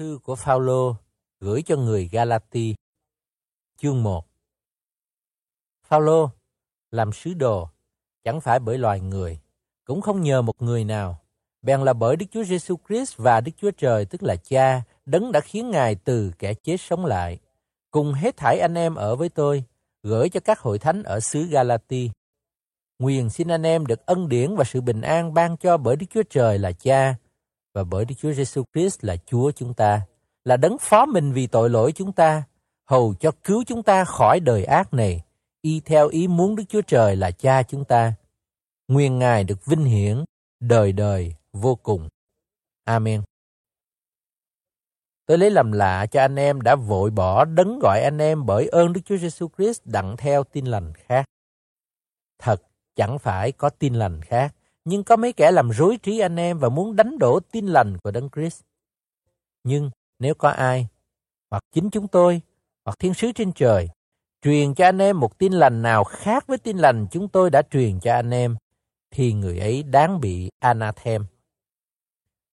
Thư của Phaolô gửi cho người Galati. Chương 1. Phaolô làm sứ đồ chẳng phải bởi loài người, cũng không nhờ một người nào, bèn là bởi Đức Chúa Giêsu Christ và Đức Chúa Trời tức là Cha, đấng đã khiến Ngài từ kẻ chết sống lại. Cùng hết thảy anh em ở với tôi, gửi cho các hội thánh ở xứ Galati. Nguyện xin anh em được ân điển và sự bình an ban cho bởi Đức Chúa Trời là Cha và bởi Đức Chúa Giêsu Christ là Chúa chúng ta, là đấng phó mình vì tội lỗi chúng ta, hầu cho cứu chúng ta khỏi đời ác này, y theo ý muốn Đức Chúa Trời là Cha chúng ta. nguyên Ngài được vinh hiển đời đời vô cùng. Amen. Tôi lấy làm lạ cho anh em đã vội bỏ đấng gọi anh em bởi ơn Đức Chúa Giêsu Christ đặng theo tin lành khác. Thật, chẳng phải có tin lành khác, nhưng có mấy kẻ làm rối trí anh em và muốn đánh đổ tin lành của Đấng Christ. Nhưng nếu có ai, hoặc chính chúng tôi, hoặc thiên sứ trên trời, truyền cho anh em một tin lành nào khác với tin lành chúng tôi đã truyền cho anh em, thì người ấy đáng bị anathem.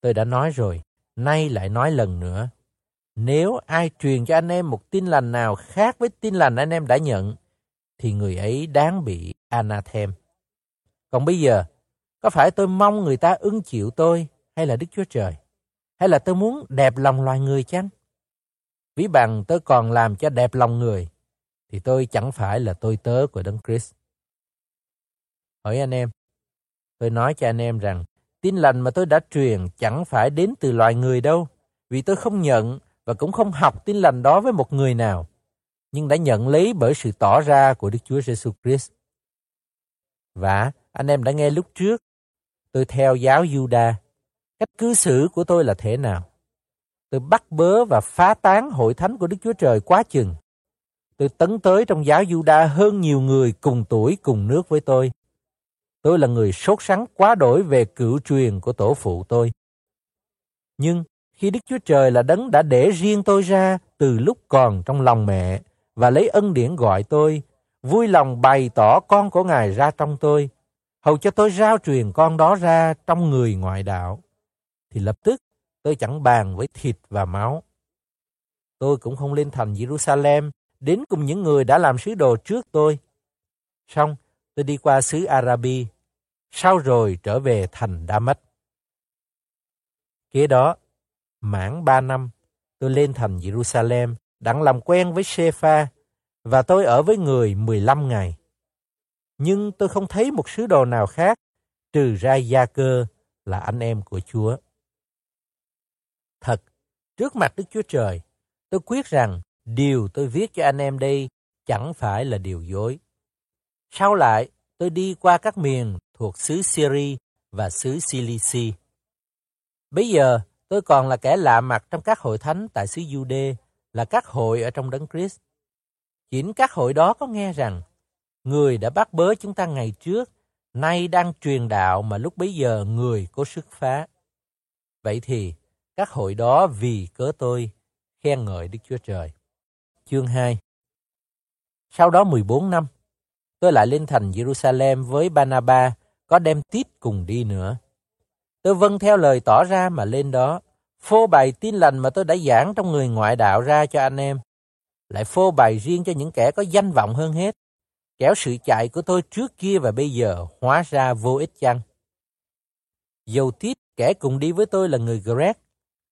Tôi đã nói rồi, nay lại nói lần nữa. Nếu ai truyền cho anh em một tin lành nào khác với tin lành anh em đã nhận, thì người ấy đáng bị anathem. Còn bây giờ, có phải tôi mong người ta ưng chịu tôi hay là Đức Chúa Trời? Hay là tôi muốn đẹp lòng loài người chăng? Ví bằng tôi còn làm cho đẹp lòng người, thì tôi chẳng phải là tôi tớ của Đấng Christ. Hỏi anh em, tôi nói cho anh em rằng, tin lành mà tôi đã truyền chẳng phải đến từ loài người đâu, vì tôi không nhận và cũng không học tin lành đó với một người nào, nhưng đã nhận lấy bởi sự tỏ ra của Đức Chúa Giêsu Christ. Và anh em đã nghe lúc trước, tôi theo giáo Juda, cách cư xử của tôi là thế nào? Tôi bắt bớ và phá tán hội thánh của Đức Chúa Trời quá chừng. Tôi tấn tới trong giáo Juda hơn nhiều người cùng tuổi cùng nước với tôi. Tôi là người sốt sắng quá đổi về cựu truyền của tổ phụ tôi. Nhưng khi Đức Chúa Trời là đấng đã để riêng tôi ra từ lúc còn trong lòng mẹ và lấy ân điển gọi tôi, vui lòng bày tỏ con của Ngài ra trong tôi, hầu cho tôi giao truyền con đó ra trong người ngoại đạo, thì lập tức tôi chẳng bàn với thịt và máu. Tôi cũng không lên thành Jerusalem đến cùng những người đã làm sứ đồ trước tôi. Xong, tôi đi qua xứ Arabi, sau rồi trở về thành Đa Mách. Kế đó, mãn ba năm, tôi lên thành Jerusalem, đặng làm quen với Sepha, và tôi ở với người 15 ngày. Nhưng tôi không thấy một sứ đồ nào khác, trừ ra Gia Cơ là anh em của Chúa. Thật, trước mặt Đức Chúa Trời, tôi quyết rằng điều tôi viết cho anh em đây chẳng phải là điều dối. Sau lại, tôi đi qua các miền thuộc xứ Syria và xứ Cilici. Bây giờ, tôi còn là kẻ lạ mặt trong các hội thánh tại xứ Jude, là các hội ở trong đấng Christ. Chính các hội đó có nghe rằng, người đã bắt bớ chúng ta ngày trước, nay đang truyền đạo mà lúc bấy giờ người có sức phá. Vậy thì, các hội đó vì cớ tôi khen ngợi Đức Chúa Trời. Chương 2 Sau đó 14 năm, tôi lại lên thành Jerusalem với Banaba, có đem Tít cùng đi nữa. Tôi vâng theo lời tỏ ra mà lên đó, phô bày tin lành mà tôi đã giảng trong người ngoại đạo ra cho anh em. Lại phô bày riêng cho những kẻ có danh vọng hơn hết. Kéo sự chạy của tôi trước kia và bây giờ hóa ra vô ích chăng? Dầu Tít, kẻ cùng đi với tôi là người Greg,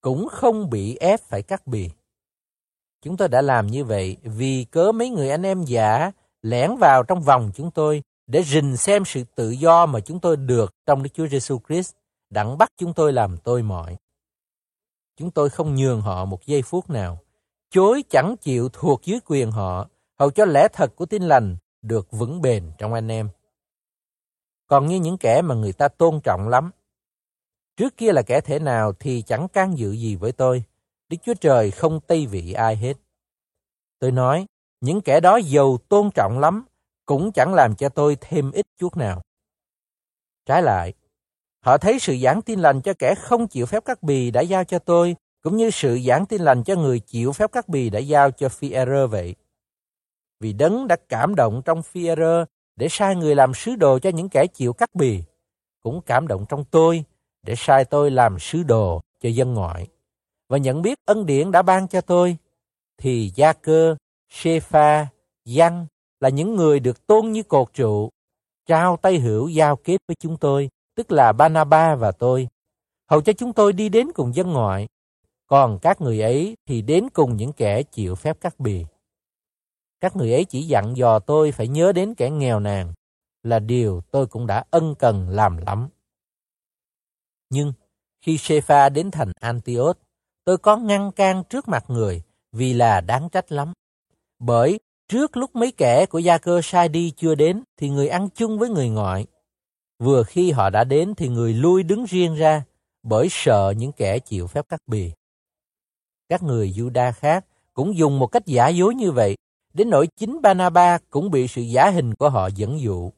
cũng không bị ép phải cắt bì. Chúng tôi đã làm như vậy vì cớ mấy người anh em giả lẻn vào trong vòng chúng tôi để rình xem sự tự do mà chúng tôi được trong Đức Chúa Giêsu Christ, đặng bắt chúng tôi làm tôi mọi. Chúng tôi không nhường họ một giây phút nào, chối chẳng chịu thuộc dưới quyền họ, hầu cho lẽ thật của tin lành được vững bền trong anh em. Còn như những kẻ mà người ta tôn trọng lắm, trước kia là kẻ thể nào thì chẳng can dự gì với tôi, Đức Chúa Trời không tây vị ai hết. Tôi nói, những kẻ đó giàu tôn trọng lắm, cũng chẳng làm cho tôi thêm ít chút nào. Trái lại, họ thấy sự giảng tin lành cho kẻ không chịu phép cắt bì đã giao cho tôi, cũng như sự giảng tin lành cho người chịu phép cắt bì đã giao cho phi vậy. Vì đấng đã cảm động trong phi để sai người làm sứ đồ cho những kẻ chịu cắt bì, cũng cảm động trong tôi để sai tôi làm sứ đồ cho dân ngoại. Và nhận biết ân điển đã ban cho tôi, thì Gia Cơ, Shepha, Giăng là những người được tôn như cột trụ, trao tay hữu giao kết với chúng tôi, tức là Banaba và tôi, hầu cho chúng tôi đi đến cùng dân ngoại, còn các người ấy thì đến cùng những kẻ chịu phép cắt bì. Các người ấy chỉ dặn dò tôi phải nhớ đến kẻ nghèo nàn, là điều tôi cũng đã ân cần làm lắm. Nhưng khi Sepha đến thành Antioch, tôi có ngăn can trước mặt người vì là đáng trách lắm. Bởi trước lúc mấy kẻ của gia cơ sai đi chưa đến thì người ăn chung với người ngoại. Vừa khi họ đã đến thì người lui đứng riêng ra bởi sợ những kẻ chịu phép cắt bì. Các người Juda khác cũng dùng một cách giả dối như vậy, đến nỗi chính Banaba cũng bị sự giả hình của họ dẫn dụ.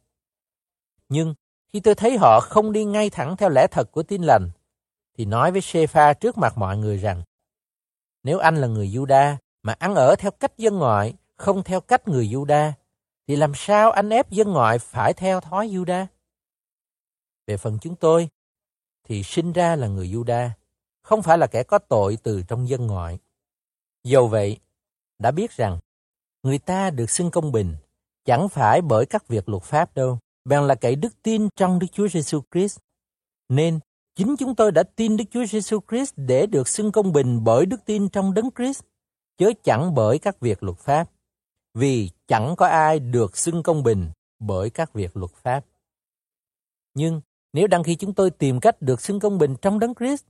Nhưng khi tôi thấy họ không đi ngay thẳng theo lẽ thật của tin lành, thì nói với Shepha trước mặt mọi người rằng, nếu anh là người Juda mà ăn ở theo cách dân ngoại, không theo cách người Juda, thì làm sao anh ép dân ngoại phải theo thói Juda? Về phần chúng tôi, thì sinh ra là người Juda, không phải là kẻ có tội từ trong dân ngoại. Dầu vậy, đã biết rằng người ta được xưng công bình chẳng phải bởi các việc luật pháp đâu, bèn là cậy đức tin trong Đức Chúa Giêsu Christ. Nên chính chúng tôi đã tin Đức Chúa Giêsu Christ để được xưng công bình bởi đức tin trong Đấng Christ, chớ chẳng bởi các việc luật pháp. Vì chẳng có ai được xưng công bình bởi các việc luật pháp. Nhưng nếu đăng khi chúng tôi tìm cách được xưng công bình trong Đấng Christ,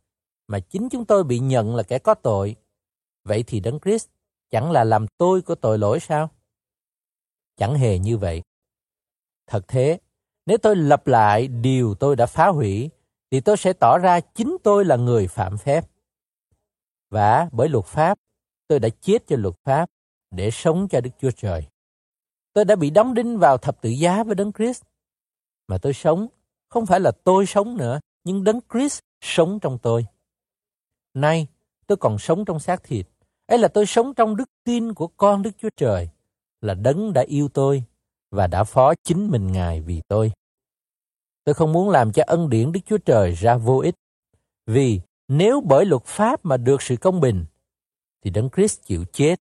mà chính chúng tôi bị nhận là kẻ có tội, vậy thì Đấng Christ chẳng là làm tôi có tội lỗi sao? Chẳng hề như vậy. Thật thế, nếu tôi lập lại điều tôi đã phá hủy, thì tôi sẽ tỏ ra chính tôi là người phạm phép. Và bởi luật pháp, tôi đã chết cho luật pháp để sống cho Đức Chúa Trời. Tôi đã bị đóng đinh vào thập tự giá với Đấng Christ. Mà tôi sống, không phải là tôi sống nữa, nhưng Đấng Christ sống trong tôi. Nay, tôi còn sống trong xác thịt. Ấy là tôi sống trong đức tin của con Đức Chúa Trời, là Đấng đã yêu tôi và đã phó chính mình Ngài vì tôi. Tôi không muốn làm cho ân điển Đức Chúa Trời ra vô ích, vì nếu bởi luật pháp mà được sự công bình, thì Đấng Christ chịu chết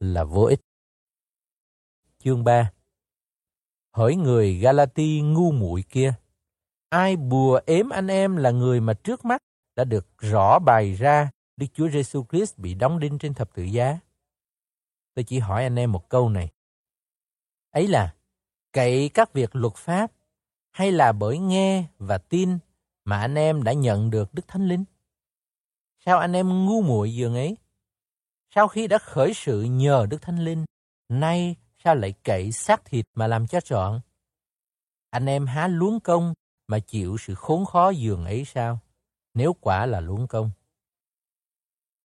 là vô ích. Chương 3 Hỏi người Galati ngu muội kia, ai bùa ếm anh em là người mà trước mắt đã được rõ bày ra Đức Chúa Giêsu Christ bị đóng đinh trên thập tự giá? Tôi chỉ hỏi anh em một câu này. Ấy là cậy các việc luật pháp hay là bởi nghe và tin mà anh em đã nhận được Đức Thánh Linh? Sao anh em ngu muội dường ấy? Sau khi đã khởi sự nhờ Đức Thánh Linh, nay sao lại cậy xác thịt mà làm cho trọn? Anh em há luống công mà chịu sự khốn khó dường ấy sao? Nếu quả là luống công.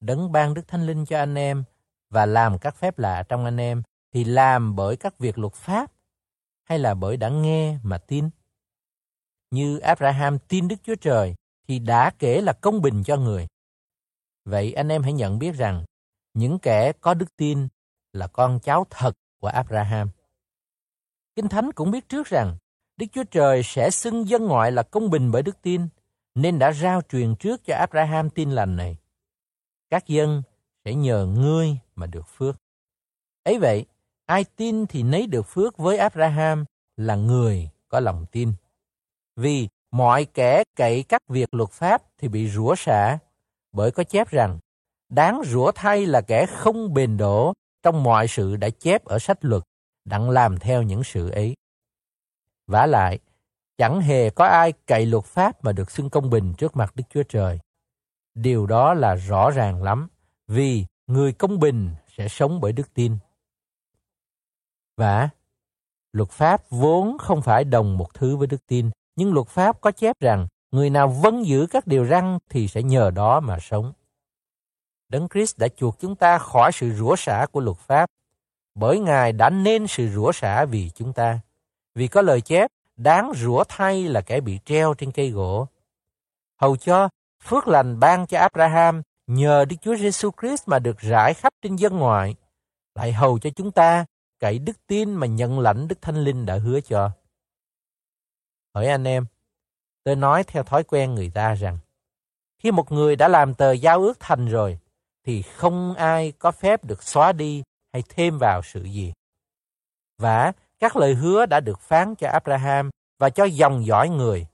Đấng ban Đức Thánh Linh cho anh em và làm các phép lạ trong anh em thì làm bởi các việc luật pháp hay là bởi đã nghe mà tin? Như Abraham tin Đức Chúa Trời thì đã kể là công bình cho người. Vậy anh em hãy nhận biết rằng những kẻ có đức tin là con cháu thật của Abraham. Kinh Thánh cũng biết trước rằng Đức Chúa Trời sẽ xưng dân ngoại là công bình bởi đức tin, nên đã rao truyền trước cho Abraham tin lành này. Các dân sẽ nhờ ngươi mà được phước. Ấy vậy, ai tin thì nấy được phước với Abraham là người có lòng tin. Vì mọi kẻ cậy các việc luật pháp thì bị rủa xả, bởi có chép rằng, đáng rủa thay là kẻ không bền đổ trong mọi sự đã chép ở sách luật, đặng làm theo những sự ấy. vả lại, chẳng hề có ai cậy luật pháp mà được xưng công bình trước mặt Đức Chúa Trời. Điều đó là rõ ràng lắm, vì người công bình sẽ sống bởi đức tin. Và luật pháp vốn không phải đồng một thứ với đức tin, nhưng luật pháp có chép rằng người nào vâng giữ các điều răn thì sẽ nhờ đó mà sống. Đấng Christ đã chuộc chúng ta khỏi sự rủa xả của luật pháp, bởi Ngài đã nên sự rủa xả vì chúng ta. Vì có lời chép, đáng rủa thay là kẻ bị treo trên cây gỗ. Hầu cho phước lành ban cho Abraham nhờ Đức Chúa Giêsu Christ mà được rải khắp trên dân ngoại, lại hầu cho chúng ta cậy đức tin mà nhận lãnh Đức Thánh Linh đã hứa cho. Hỏi anh em, tôi nói theo thói quen người ta rằng, khi một người đã làm tờ giao ước thành rồi, thì không ai có phép được xóa đi hay thêm vào sự gì. Và các lời hứa đã được phán cho Abraham và cho dòng dõi người,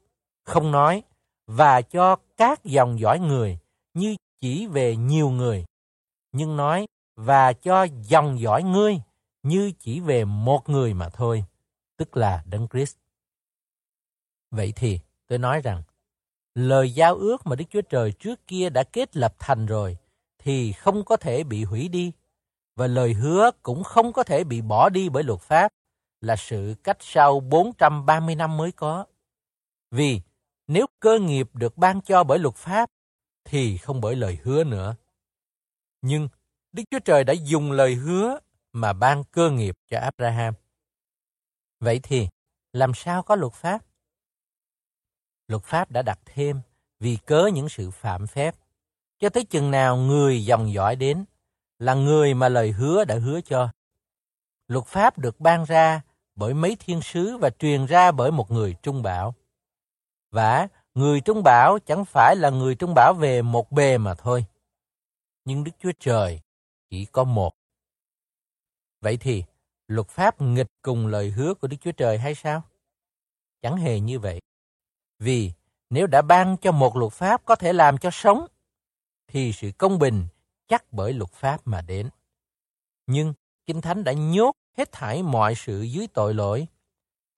không nói và cho các dòng dõi người như chỉ về nhiều người, nhưng nói và cho dòng dõi ngươi như chỉ về một người mà thôi, tức là Đấng Christ. Vậy thì tôi nói rằng lời giao ước mà Đức Chúa Trời trước kia đã kết lập thành rồi thì không có thể bị hủy đi và lời hứa cũng không có thể bị bỏ đi bởi luật pháp là sự cách sau 430 năm mới có. Vì nếu cơ nghiệp được ban cho bởi luật pháp, thì không bởi lời hứa nữa. Nhưng Đức Chúa Trời đã dùng lời hứa mà ban cơ nghiệp cho Abraham. Vậy thì làm sao có luật pháp? Luật pháp đã đặt thêm vì cớ những sự phạm phép cho tới chừng nào người dòng dõi đến là người mà lời hứa đã hứa cho. Luật pháp được ban ra bởi mấy thiên sứ và truyền ra bởi một người trung bảo. Và người trung bảo chẳng phải là người trung bảo về một bề mà thôi. Nhưng Đức Chúa Trời chỉ có một. Vậy thì, luật pháp nghịch cùng lời hứa của Đức Chúa Trời hay sao? Chẳng hề như vậy. Vì nếu đã ban cho một luật pháp có thể làm cho sống, thì sự công bình chắc bởi luật pháp mà đến. Nhưng Kinh Thánh đã nhốt hết thảy mọi sự dưới tội lỗi,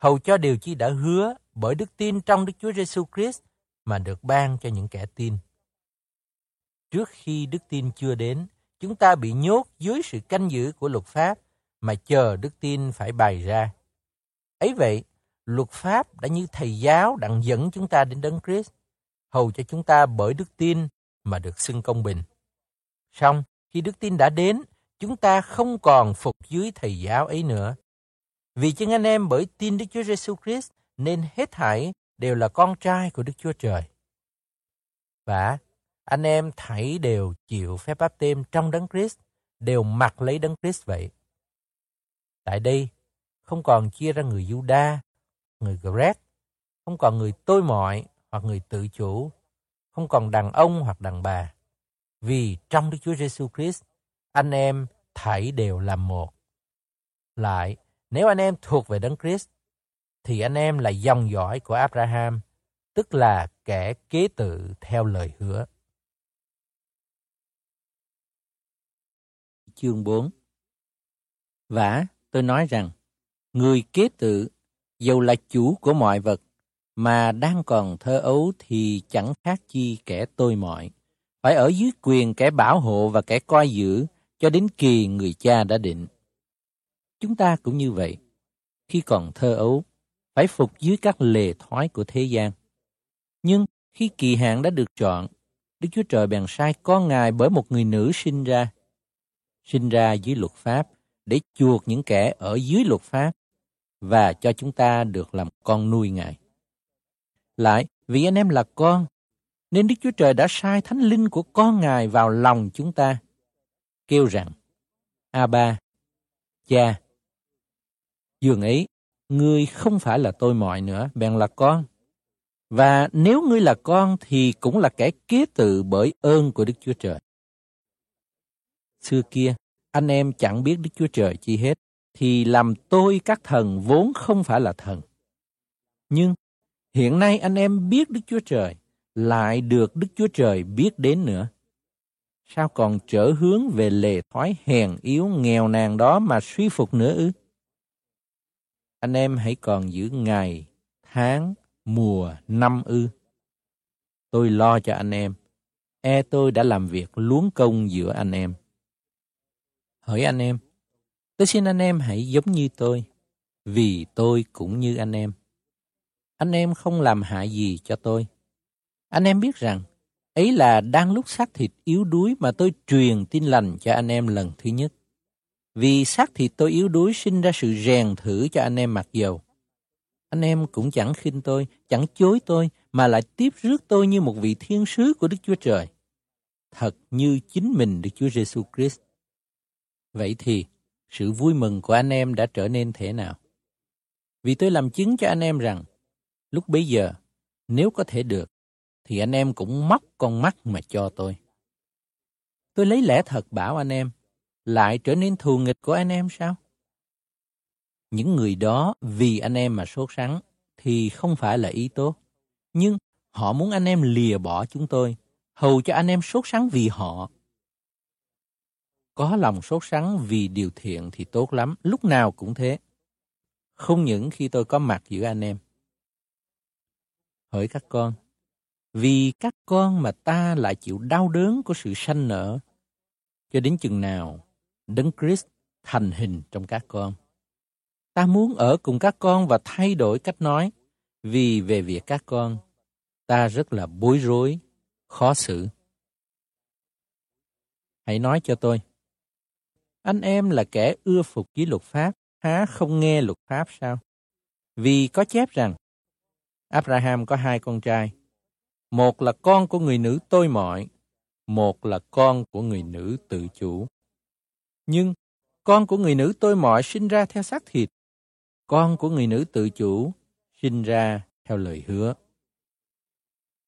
hầu cho điều chi đã hứa bởi đức tin trong Đức Chúa Giêsu Christ mà được ban cho những kẻ tin. Trước khi đức tin chưa đến, chúng ta bị nhốt dưới sự canh giữ của luật pháp mà chờ đức tin phải bày ra. Ấy vậy, luật pháp đã như thầy giáo đặng dẫn chúng ta đến đấng Christ, hầu cho chúng ta bởi đức tin mà được xưng công bình. Xong, khi đức tin đã đến, chúng ta không còn phục dưới thầy giáo ấy nữa. Vì chân anh em bởi tin Đức Chúa Giêsu Christ nên hết thảy đều là con trai của Đức Chúa Trời. Và anh em thảy đều chịu phép báp têm trong đấng Christ, đều mặc lấy đấng Christ vậy. Tại đây, không còn chia ra người Juda, người Greg, không còn người tôi mọi hoặc người tự chủ, không còn đàn ông hoặc đàn bà. Vì trong Đức Chúa Giêsu Christ, anh em thảy đều là một. Lại, nếu anh em thuộc về Đấng Christ, thì anh em là dòng dõi của Abraham, tức là kẻ kế tự theo lời hứa. Chương 4 Và tôi nói rằng, người kế tự, dầu là chủ của mọi vật, mà đang còn thơ ấu thì chẳng khác chi kẻ tôi mọi. Phải ở dưới quyền kẻ bảo hộ và kẻ coi giữ cho đến kỳ người cha đã định. Chúng ta cũng như vậy. Khi còn thơ ấu, phải phục dưới các lề thói của thế gian. Nhưng khi kỳ hạn đã được chọn, Đức Chúa Trời bèn sai con Ngài bởi một người nữ sinh ra. Sinh ra dưới luật pháp để chuộc những kẻ ở dưới luật pháp và cho chúng ta được làm con nuôi Ngài. Lại, vì anh em là con, nên Đức Chúa Trời đã sai thánh linh của con Ngài vào lòng chúng ta, kêu rằng, A ba, cha, dường ấy, ngươi không phải là tôi mọi nữa, bèn là con. Và nếu ngươi là con thì cũng là kẻ kế tự bởi ơn của Đức Chúa Trời. Xưa kia, anh em chẳng biết Đức Chúa Trời chi hết, thì làm tôi các thần vốn không phải là thần. Nhưng hiện nay anh em biết Đức Chúa Trời, lại được Đức Chúa Trời biết đến nữa. Sao còn trở hướng về lề thói hèn yếu nghèo nàn đó mà suy phục nữa ư? Anh em hãy còn giữ ngày, tháng, mùa, năm ư. Tôi lo cho anh em. E tôi đã làm việc luống công giữa anh em. Hỏi anh em, tôi xin anh em hãy giống như tôi, vì tôi cũng như anh em. Anh em không làm hại gì cho tôi. Anh em biết rằng, ấy là đang lúc xác thịt yếu đuối mà tôi truyền tin lành cho anh em lần thứ nhất. Vì xác thịt tôi yếu đuối sinh ra sự rèn thử cho anh em mặc dầu. Anh em cũng chẳng khinh tôi, chẳng chối tôi, mà lại tiếp rước tôi như một vị thiên sứ của Đức Chúa Trời. Thật như chính mình Đức Chúa Giêsu Christ. Vậy thì, sự vui mừng của anh em đã trở nên thế nào? Vì tôi làm chứng cho anh em rằng, lúc bấy giờ, nếu có thể được, thì anh em cũng móc con mắt mà cho tôi. tôi lấy lẽ thật bảo anh em, lại trở nên thù nghịch của anh em sao? Những người đó vì anh em mà sốt sắng thì không phải là ý tốt. Nhưng họ muốn anh em lìa bỏ chúng tôi, hầu cho anh em sốt sắng vì họ. Có lòng sốt sắng vì điều thiện thì tốt lắm, lúc nào cũng thế. Không những khi tôi có mặt giữa anh em. Hỡi các con, vì các con mà ta lại chịu đau đớn của sự sanh nở, cho đến chừng nào Đấng Christ thành hình trong các con. Ta muốn ở cùng các con và thay đổi cách nói, vì về việc các con, ta rất là bối rối, khó xử. Hãy nói cho tôi, anh em là kẻ ưa phục với luật pháp, há không nghe luật pháp sao? Vì có chép rằng, Abraham có hai con trai, một là con của người nữ tôi mọi, một là con của người nữ tự chủ. Nhưng con của người nữ tôi mọi sinh ra theo xác thịt, con của người nữ tự chủ sinh ra theo lời hứa.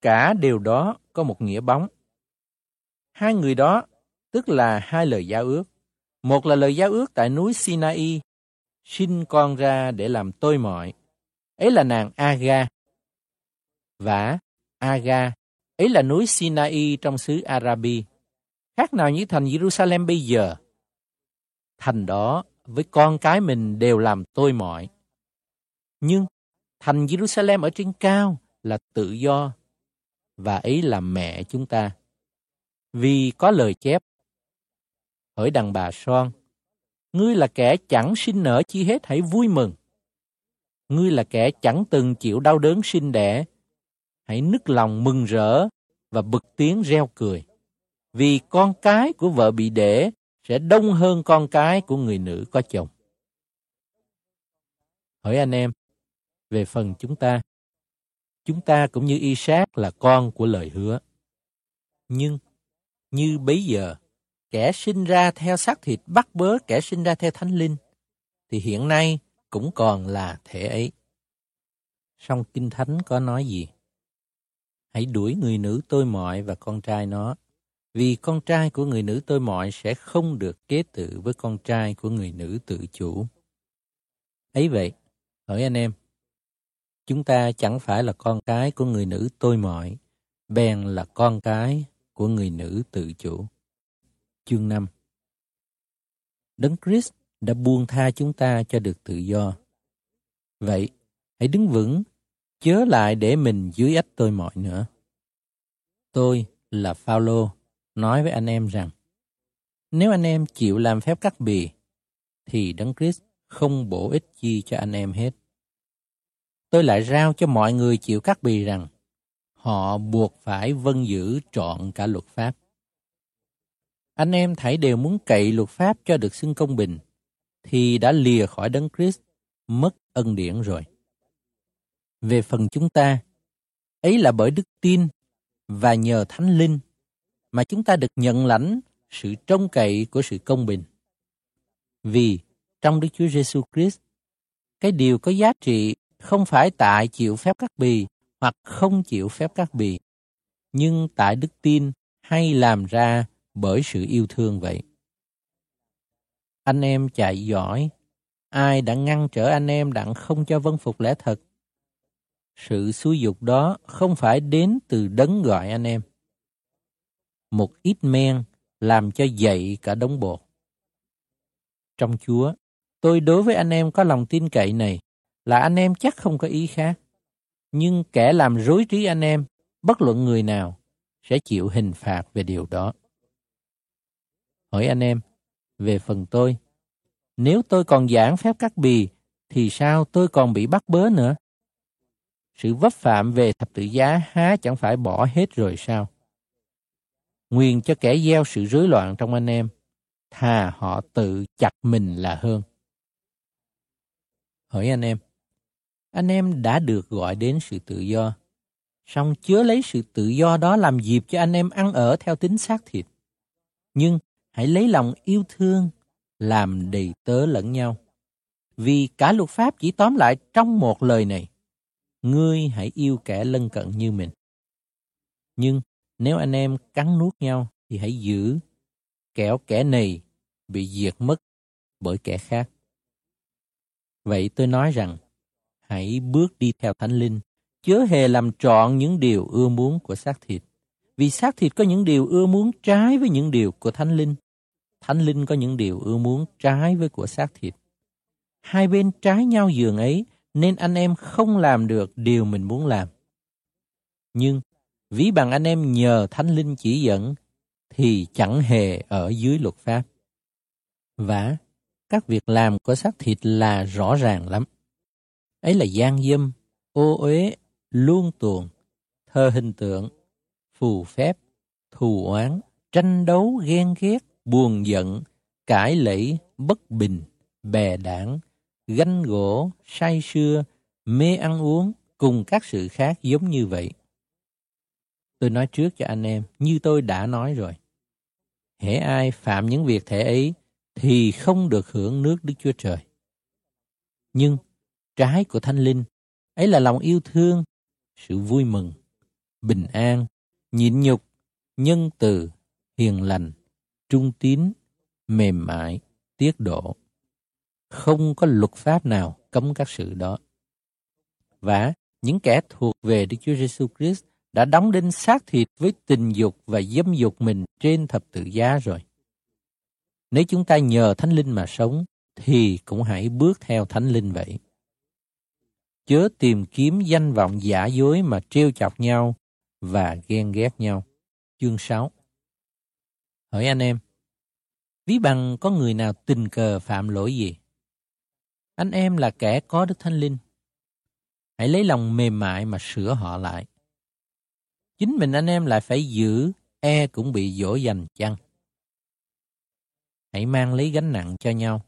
Cả điều đó có một nghĩa bóng. Hai người đó tức là hai lời giao ước. Một là lời giao ước tại núi Sinai, sinh con ra để làm tôi mọi. Ấy là nàng Aga. Và Aga, ấy là núi Sinai trong xứ Arabi. Khác nào như thành Jerusalem bây giờ. Thành đó với con cái mình đều làm tôi mọi. Nhưng thành Jerusalem ở trên cao là tự do và ấy là mẹ chúng ta. Vì có lời chép, hỡi đàn bà son, ngươi là kẻ chẳng sinh nở chi hết hãy vui mừng. Ngươi là kẻ chẳng từng chịu đau đớn sinh đẻ, hãy nức lòng mừng rỡ và bực tiếng reo cười. Vì con cái của vợ bị đẻ sẽ đông hơn con cái của người nữ có chồng. Hỏi anh em, về phần chúng ta, chúng ta cũng như Isaac là con của lời hứa. Nhưng, như bấy giờ, kẻ sinh ra theo xác thịt bắt bớ kẻ sinh ra theo thánh linh, thì hiện nay cũng còn là thể ấy. Song Kinh Thánh có nói gì? Hãy đuổi người nữ tôi mọi và con trai nó, vì con trai của người nữ tôi mọi sẽ không được kế tự với con trai của người nữ tự chủ. Ấy vậy, hỏi anh em, chúng ta chẳng phải là con cái của người nữ tôi mọi, bèn là con cái của người nữ tự chủ. Chương 5 Đấng Christ đã buông tha chúng ta cho được tự do. Vậy, hãy đứng vững, chớ lại để mình dưới ách tôi mọi nữa. Tôi là Phaolô nói với anh em rằng, nếu anh em chịu làm phép cắt bì, thì Đấng Christ không bổ ích chi cho anh em hết. Tôi lại rao cho mọi người chịu cắt bì rằng, họ buộc phải vân giữ trọn cả luật pháp. Anh em thảy đều muốn cậy luật pháp cho được xưng công bình, thì đã lìa khỏi Đấng Christ, mất ân điển rồi. Về phần chúng ta, ấy là bởi đức tin và nhờ Thánh Linh mà chúng ta được nhận lãnh sự trông cậy của sự công bình. Vì trong Đức Chúa Giêsu Christ, cái điều có giá trị không phải tại chịu phép cắt bì hoặc không chịu phép cắt bì, nhưng tại đức tin hay làm ra bởi sự yêu thương vậy. Anh em chạy giỏi, ai đã ngăn trở anh em đặng không cho vân phục lẽ thật? Sự xúi dục đó không phải đến từ đấng gọi anh em. Một ít men làm cho dậy cả đống bột. Trong Chúa, tôi đối với anh em có lòng tin cậy này là anh em chắc không có ý khác. Nhưng kẻ làm rối trí anh em, bất luận người nào, sẽ chịu hình phạt về điều đó. Hỏi anh em, về phần tôi, nếu tôi còn giảng phép cắt bì, thì sao tôi còn bị bắt bớ nữa? Sự vấp phạm về thập tự giá há chẳng phải bỏ hết rồi sao? Nguyên cho kẻ gieo sự rối loạn trong anh em, thà họ tự chặt mình là hơn. Hỏi anh em, anh em đã được gọi đến sự tự do, song chứa lấy sự tự do đó làm dịp cho anh em ăn ở theo tính xác thịt. Nhưng hãy lấy lòng yêu thương làm đầy tớ lẫn nhau. Vì cả luật pháp chỉ tóm lại trong một lời này. Ngươi hãy yêu kẻ lân cận như mình. Nhưng nếu anh em cắn nuốt nhau thì hãy giữ kẻo kẻ này bị diệt mất bởi kẻ khác. Vậy tôi nói rằng, hãy bước đi theo Thánh Linh, chớ hề làm trọn những điều ưa muốn của xác thịt. Vì xác thịt có những điều ưa muốn trái với những điều của Thánh Linh. Thánh Linh có những điều ưa muốn trái với của xác thịt. Hai bên trái nhau giường ấy, nên anh em không làm được điều mình muốn làm. Nhưng, ví bằng anh em nhờ Thánh Linh chỉ dẫn, thì chẳng hề ở dưới luật pháp. Và các việc làm của xác thịt là rõ ràng lắm. Ấy là gian dâm, ô uế, luôn tuồng, thơ hình tượng, phù phép, thù oán, tranh đấu, ghen ghét, buồn giận, cãi lẫy, bất bình, bè đảng, ganh gỗ, say sưa, mê ăn uống cùng các sự khác giống như vậy. Tôi nói trước cho anh em, như tôi đã nói rồi. Hễ ai phạm những việc thể ấy thì không được hưởng nước Đức Chúa Trời. Nhưng trái của Thánh Linh ấy là lòng yêu thương, sự vui mừng, bình an, nhịn nhục, nhân từ, hiền lành, trung tín, mềm mại, tiết độ. Không có luật pháp nào cấm các sự đó. Và những kẻ thuộc về Đức Chúa Giêsu Christ đã đóng đinh xác thịt với tình dục và dâm dục mình trên thập tự giá rồi. Nếu chúng ta nhờ Thánh Linh mà sống, thì cũng hãy bước theo Thánh Linh vậy. Chớ tìm kiếm danh vọng giả dối mà trêu chọc nhau và ghen ghét nhau. Chương 6 Hỏi anh em, ví bằng có người nào tình cờ phạm lỗi gì? Anh em là kẻ có Đức Thánh Linh. Hãy lấy lòng mềm mại mà sửa họ lại. Chính mình anh em lại phải giữ, e cũng bị dỗ dành chăng? Hãy mang lấy gánh nặng cho nhau.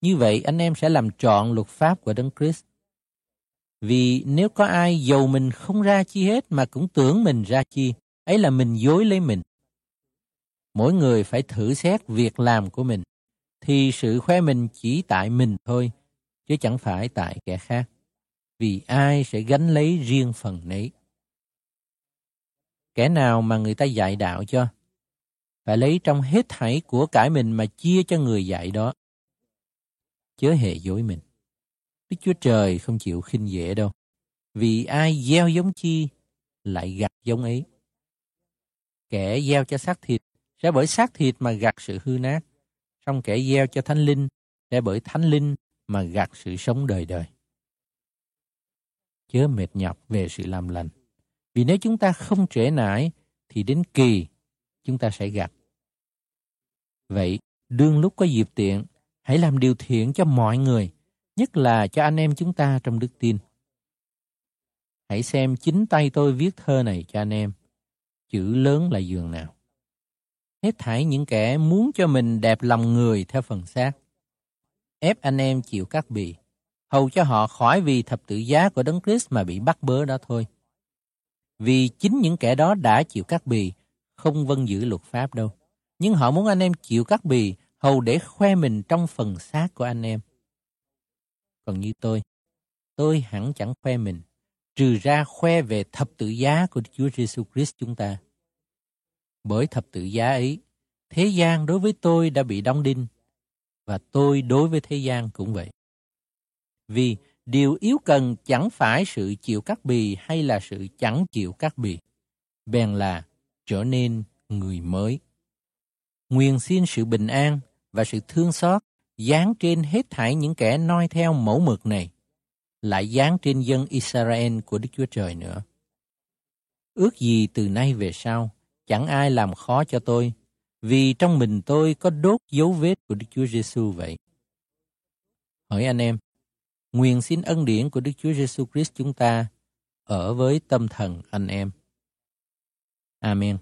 Như vậy anh em sẽ làm trọn luật pháp của Đấng Christ. Vì nếu có ai giàu mình không ra chi hết mà cũng tưởng mình ra chi, ấy là mình dối lấy mình. Mỗi người phải thử xét việc làm của mình, thì sự khoe mình chỉ tại mình thôi, chứ chẳng phải tại kẻ khác. Vì ai sẽ gánh lấy riêng phần nấy. Kẻ nào mà người ta dạy đạo cho, phải lấy trong hết thảy của cải mình mà chia cho người dạy đó. Chớ hề dối mình. Đức Chúa Trời không chịu khinh dễ đâu. Vì ai gieo giống chi, lại gặt giống ấy. Kẻ gieo cho xác thịt, sẽ bởi xác thịt mà gặt sự hư nát. Xong kẻ gieo cho thánh linh, sẽ bởi thánh linh mà gặt sự sống đời đời. Chớ mệt nhọc về sự làm lành. Vì nếu chúng ta không trễ nải, thì đến kỳ chúng ta sẽ gặp. Vậy, đương lúc có dịp tiện, hãy làm điều thiện cho mọi người, nhất là cho anh em chúng ta trong đức tin. Hãy xem chính tay tôi viết thơ này cho anh em. Chữ lớn là giường nào. Hết thảy những kẻ muốn cho mình đẹp lòng người theo phần xác. Ép anh em chịu các bì, hầu cho họ khỏi vì thập tự giá của Đấng Christ mà bị bắt bớ đó thôi. Vì chính những kẻ đó đã chịu cắt bì, không vâng giữ luật pháp đâu. Nhưng họ muốn anh em chịu cắt bì, hầu để khoe mình trong phần xác của anh em. Còn như tôi, tôi hẳn chẳng khoe mình, trừ ra khoe về thập tự giá của Chúa Giêsu Christ chúng ta. Bởi thập tự giá ấy, thế gian đối với tôi đã bị đóng đinh, và tôi đối với thế gian cũng vậy. Vì điều yếu cần chẳng phải sự chịu cắt bì hay là sự chẳng chịu cắt bì, bèn là trở nên người mới. Nguyện xin sự bình an và sự thương xót dán trên hết thảy những kẻ noi theo mẫu mực này, lại dán trên dân Israel của Đức Chúa Trời nữa. Ước gì từ nay về sau, chẳng ai làm khó cho tôi, vì trong mình tôi có đốt dấu vết của Đức Chúa Giêsu vậy. Hỏi anh em, nguyện xin ân điển của Đức Chúa Giêsu Christ chúng ta ở với tâm thần anh em. Amen.